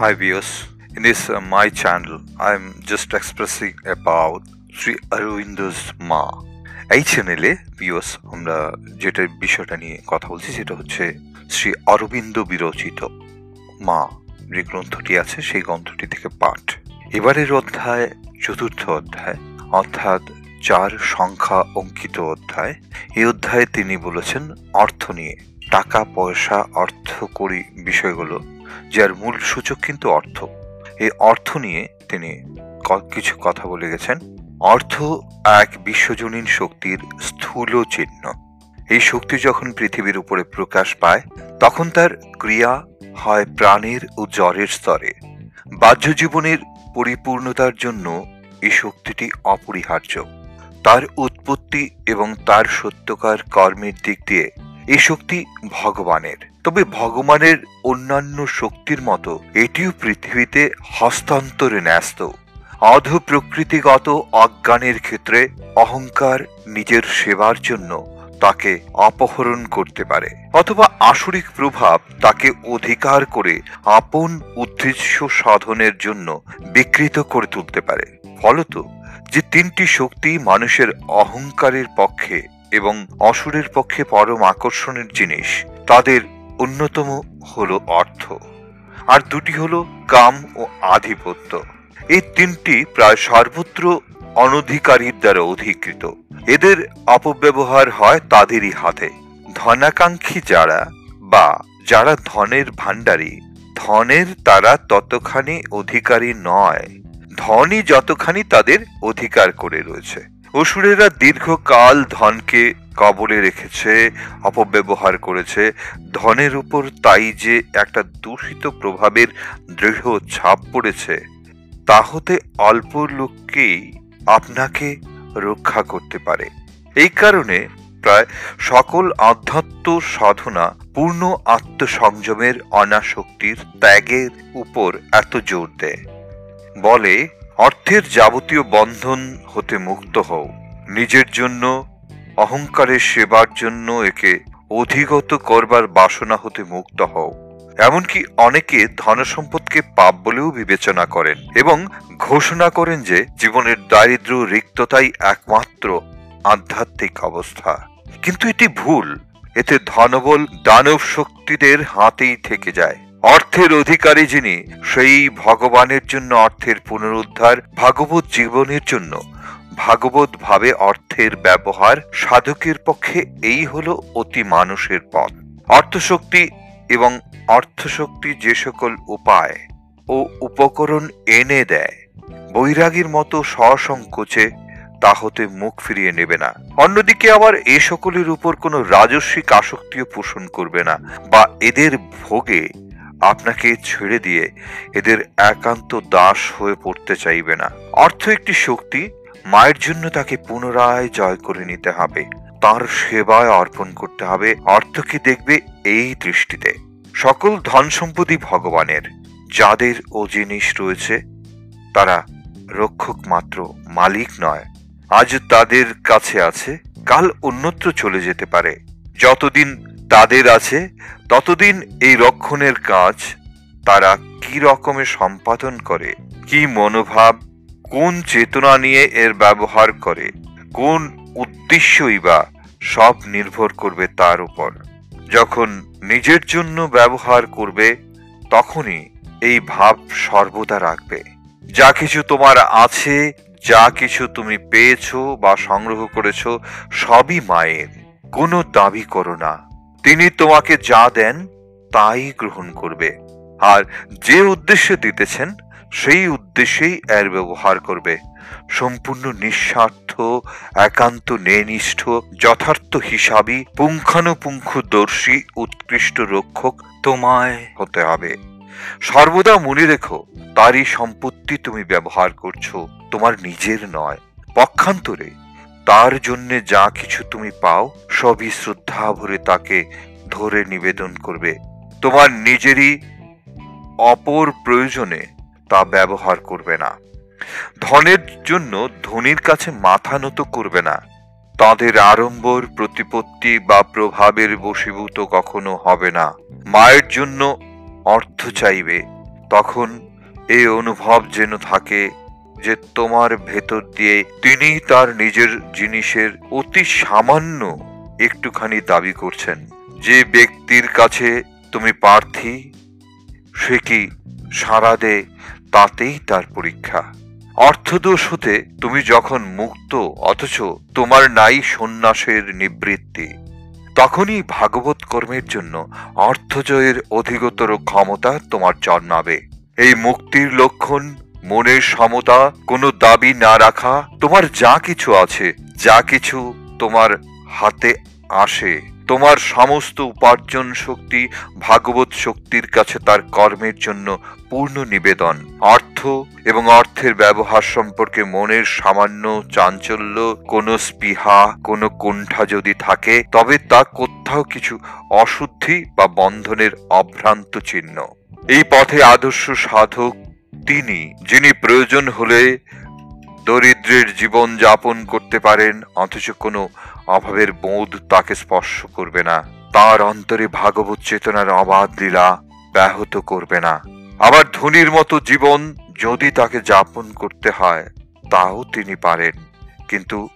Hi viewers, in this uh, my channel I'm just expressing about Sri Aurobindo মা এই চ্যানেলে viewers আমরা যেটা বিষয়টা নিয়ে কথা বলছি সেটা হচ্ছে শ্রী অরবিন্দ বিরচিত মা যে গ্রন্থটি আছে সেই গ্রন্থটি থেকে পাঠ। এবারের অধ্যায় চতুর্থ অধ্যায় অর্থাৎ চার সংখ্যা অঙ্কিত অধ্যায় এই অধ্যায়ে তিনি বলেছেন অর্থ নিয়ে। টাকা পয়সা অর্থ করি বিষয়গুলো। যার মূল সূচক কিন্তু অর্থ। এই অর্থ নিয়ে তিনি কিছু কথা বলে গেছেন। অর্থ এক বিশ্বজনীন শক্তির স্থূল চিহ্ন। এই শক্তি যখন পৃথিবীর উপরে প্রকাশ পায়, তখন তার ক্রিয়া হয় প্রাণের ও জ্বরের স্তরে। বাহ্য জীবনের পরিপূর্ণতার জন্য এই শক্তিটি অপরিহার্য। তার উৎপত্তি এবং তার সত্যকার কর্মের দিক দিয়ে এই শক্তি ভগবানের। তবে ভগবানের অন্যান্য শক্তির মতো এটিও পৃথিবীতে হস্তান্তরে ন্যস্ত। অধ প্রকৃতিগত অজ্ঞানের ক্ষেত্রে অহংকার নিজের সেবার জন্য তাকে অপহরণ করতে পারে, অথবা আসরিক প্রভাব তাকে অধিকার করে আপন উদ্দেশ্য সাধনের জন্য বিকৃত করে তুলতে পারে। ফলত যে তিনটি শক্তি মানুষের অহংকারের পক্ষে এবং অসুরের পক্ষে পরম আকর্ষণের জিনিস। তাদের অন্যতম হলো অর্থ। আর দুটি হলো কাম ও আধিপত্য। এই তিনটি প্রায় সর্বত্র অনধিকারীর দ্বারা অধিকৃত। এদের অপব্যবহার হয় তাদেরই হাতে। ধনাকাঙ্ক্ষী যারা বা যারা ধনের ভাণ্ডারী, ধনের তারা ততখানি অধিকারী নয়। ধনই যতখানি তাদের অধিকার করে রয়েছে। অসুরেরা দীর্ঘকাল ধনকে কবলে রেখেছে, অপব্যবহার করেছে। ধনের উপর তাই যে একটা দূষিত প্রভাবের দৃঢ় ছাপ পড়েছে, তা হতে অল্প লোককেই আপনাকে রক্ষা করতে পারে। এই কারণে প্রায় সকল আধ্যাত্ম সাধনা পূর্ণ আত্মসংযমের অনাসক্তির ত্যাগের উপর এত জোর দেয়। বলে অর্থের যাবতীয় বন্ধন হতে মুক্ত হও। নিজের জন্য, অহংকারের সেবার জন্য একে অধিগত করবার বাসনা হতে মুক্ত হও। এমনকি অনেকে ধনসম্পদকে পাপ বলেও বিবেচনা করেন এবং ঘোষণা করেন যে জীবনের দারিদ্র রিক্ততাই একমাত্র আধ্যাত্মিক অবস্থা। কিন্তু এটি ভুল। এতে ধনবল দানব শক্তিদের হাতেই থেকে যায়। অর্থের অধিকারী যিনি, সেই ভগবানের জন্য অর্থের পুনরুদ্ধার, ভাগবত জীবনের জন্য। ভাগবত ভাবে অর্থের ব্যবহার সাধকের পক্ষে এই হলো অতি মানুষের পথ। অর্থশক্তি এবং অর্থশক্তি যে সকল উপায় ও উপকরণ এনে দেয়, বৈরাগীর মতো সসংকোচে তা হতে মুখ ফিরিয়ে নেবে না। অন্যদিকে আবার এ সকলের উপর কোনো রাজস্বিক আসক্তিও পোষণ করবে না বা এদের ভোগে আপনাকে ছেড়ে দিয়ে এদের একান্ত দাস হয়ে পড়তে চাইবে না। অর্থ একটি শক্তি, মায়ের জন্য তাকে পুনরায় জয় করে নিতে হবে। তার সেবায় অর্পণ করতে হবে। অর্থকে দেখবে এই দৃষ্টিতে। সকল ধন সম্পত্তি ভগবানের, যাদের ও জিনিস রয়েছে, তারা রক্ষক মাত্র মালিক নয়। আজ তাদের কাছে আছে, কাল অন্যত্র চলে যেতে পারে। যতদিন তাদের আছে, ততদিন এই রক্ষণের কাজ তারা কি রকমে সম্পাদন করে, কি মনোভাব, কোন চেতনা নিয়ে এর ব্যবহার করে, কোন উদ্দেশ্যই বা সব নির্ভর করবে তার উপর। যখন নিজের জন্য ব্যবহার করবে, তখনই এই ভাব সর্বদা রাখবে। যা কিছু তোমার আছে, যা কিছু তুমি পেয়েছ বা সংগ্রহ করেছ, সবই মায়ের, কোনো দাবি করো না। তিনি তোমাকে যা দেন, তাই গ্রহণ করবে। আর যে উদ্দেশ্যে দিতেছেন, সেই উদ্দেশ্যেই এর ব্যবহার করবে। সম্পূর্ণ নিঃস্বার্থ, একান্ত নেনিষ্ঠ যথার্থ হিসাবী, পুঙ্খানুপুঙ্খদর্শী, উৎকৃষ্ট রক্ষক তোমায় হতে হবে। সর্বদা মনে রেখো, তারই সম্পত্তি তুমি ব্যবহার করছ, তোমার নিজের নয়। পক্ষান্তরে তার জন্য যা কিছু তুমি পাও, সবই শ্রদ্ধা ভরে তাকে ধরে নিবেদন করবে। তোমার নিজেরই অপর প্রয়োজনে তা ব্যবহার করবে না। ধনের জন্য ধনীর কাছে মাথা নত করবে না। তাদের আড়ম্বর, প্রতিপত্তি বা প্রভাবের বশীভূত কখনো হবে না। মায়ের জন্য অর্থ চাইবে, তখন এই অনুভব যেন থাকে যে তোমার ভেতর দিয়ে তিনি তার নিজের জিনিসের অতি সামান্য একটুখানি দাবি করছেন। যে ব্যক্তির কাছে তুমি প্রার্থী, সে কি সারা দে তাতেই তার পরীক্ষা। অর্থদোষ হতে তুমি যখন মুক্ত, অথচ তোমার নাই সন্ন্যাসের নিবৃত্তি। তখনই ভাগবত কর্মের জন্য অর্থজয়ের অধিকতর ক্ষমতা তোমার জন্মাবে। এই মুক্তির লক্ষণ মনের সমতা কোনো দাবি না রাখা, তোমার যা কিছু আছে, যা কিছু তোমার হাতে আসে। তোমার সমস্ত উপার্জন শক্তি ভাগবত শক্তির কাছে তার কর্মের জন্য পূর্ণ নিবেদন। অর্থ এবং অর্থের ব্যবহার সম্পর্কে মনের সামান্য চাঞ্চল্য, কোনো স্পৃহা, কোনো কুণ্ঠা যদি থাকে, তবে তা কোথাও কিছু অশুদ্ধি বা বন্ধনের অভ্রান্ত চিহ্ন। এই পথে আদর্শ সাধক তিনি, যিনি প্রয়োজন হলে দরিদ্রের জীবন যাপন করতে পারেন, অথচ কোনো অভাবের বোধ তাকে স্পর্শ করবে না। তার অন্তরে ভাগবত চেতনার অবাধ লীলা ব্যাহত করবে না। আবার ধনির মতো জীবন যদি তাকে যাপন করতে হয়, তাও তিনি পারেন। কিন্তু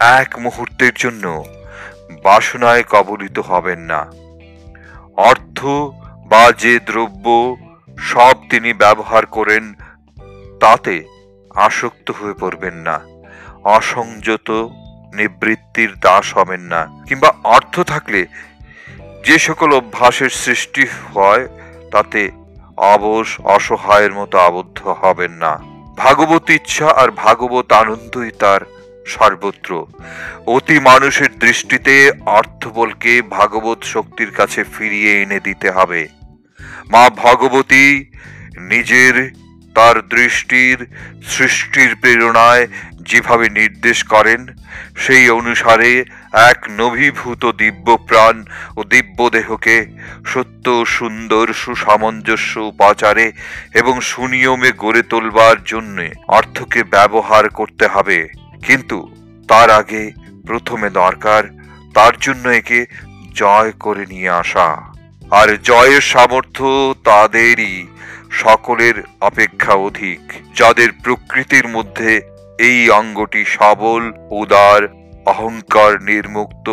এক মুহূর্তের জন্য বাসনায় কবলিত হবেন না। অর্থ বা যে দ্রব্য সব তিনি ব্যবহার করেন, তাতে আসক্ত হয়ে পড়বেন না, অসংযত নিবৃত্তির দাস হবেন না, কিংবা অর্থ থাকলে যে সকল অভ্যাসের সৃষ্টি হয়, তাতে অবশ, অসহায়ের মতো আবদ্ধ হবেন না। ভাগবত ইচ্ছা আর ভাগবত আনন্দই তার সর্বত্র। অতি মানুষের দৃষ্টিতে অর্থবলকে ভাগবত শক্তির কাছে ফিরিয়ে এনে দিতে হবে। মা ভগবতী নিজের তার দৃষ্টির সৃষ্টির প্রেরণায় যেভাবে নির্দেশ করেন, সেই অনুসারে এক নভীভূত দিব্য প্রাণ ও দিব্য দেহকে সত্য, সুন্দর, সুসামঞ্জস্য উপাচারে এবং সুনিয়মে গড়ে তোলবার জন্য অর্থকে ব্যবহার করতে হবে। কিন্তু তার আগে প্রথমে দরকার, তার জন্য একে জয় করে নিয়ে আসা। আর জয়ের সামর্থ্য তাদেরই, সকলের অপেক্ষা অধিক। যাদের প্রকৃতির মধ্যে এই অঙ্গটি সবল, উদার, অহংকার নির্মুক্ত,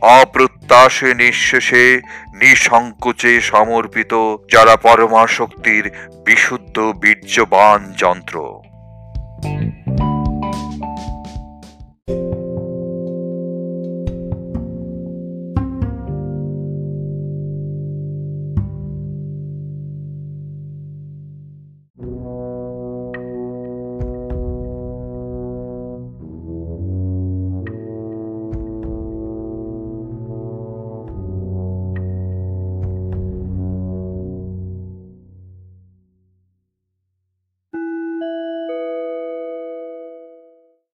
অপ্রত্যাশে নিঃশেষে, নিঃসংকোচে সমর্পিত, যারা পরমাশক্তির বিশুদ্ধ, বীর্যবান যন্ত্র।